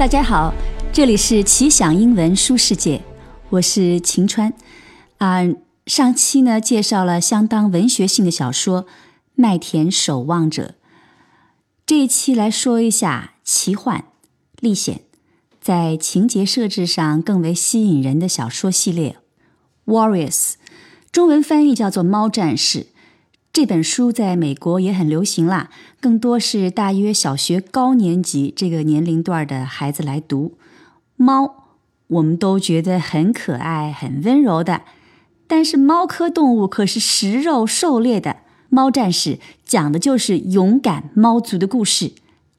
大家好，这里是奇想英文书世界，我是晴川。啊，上期呢介绍了相当文学性的小说《麦田守望者》，这一期来说一下奇幻、历险，在情节设置上更为吸引人的小说系列《Warriors》，中文翻译叫做《猫战士》。这本书在美国也很流行啦，更多是大约小学高年级这个年龄段的孩子来读。猫，我们都觉得很可爱、很温柔的，但是猫科动物可是食肉狩猎的。猫战士讲的就是勇敢猫族的故事。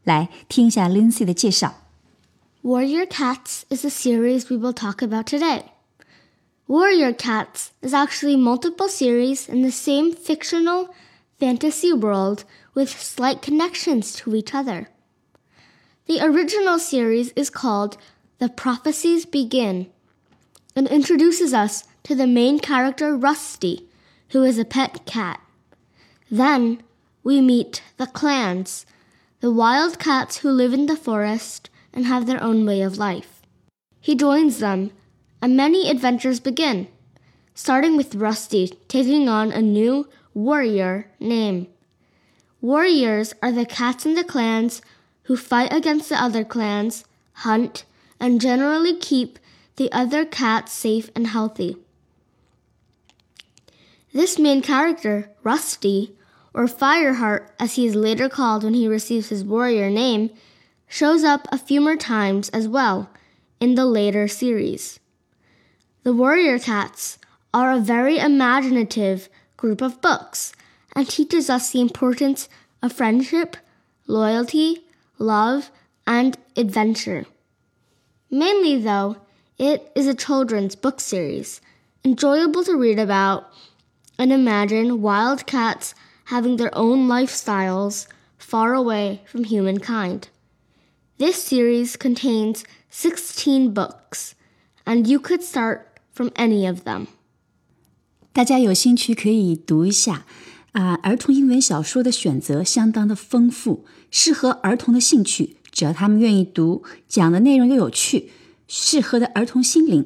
来听一下 Lindsay 的介绍。Warrior Cats is the series we will talk about today. Warrior Cats is actually multiple series in the same fictional fantasy world with slight connections to each other. The original series is called The Prophecies Begin and introduces us to the main character Rusty, who is a pet cat. Then we meet the clans, the wild cats who live in the forest and have their own way of life. He joins them and many adventures begin, starting with Rusty taking on a new warrior name. Warriors are the cats in the clans who fight against the other clans, hunt, and generally keep the other cats safe and healthy. This main character, Rusty, or Fireheart as he is later called when he receives his warrior name, shows up a few more times as well in the later series. The Warrior Cats are a very imaginative group of books and teaches us the importance of friendship, loyalty, love, and adventure. Mainly, though, it is a children's book series, enjoyable to read about and imagine wild cats having their own lifestyles far away from humankind. This series contains 16 books, and you could start from any of them. 大家有兴趣可以读一下啊，儿童英文小说的选择相当的丰富，适合儿童的兴趣，只要他们愿意读，讲的内容又有趣，适合的儿童心灵。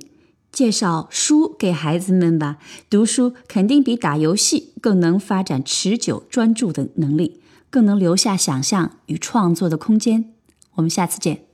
介绍书给孩子们吧，读书肯定比打游戏更能发展持久专注的能力，更能留下想象与创作的空间。我们下次见。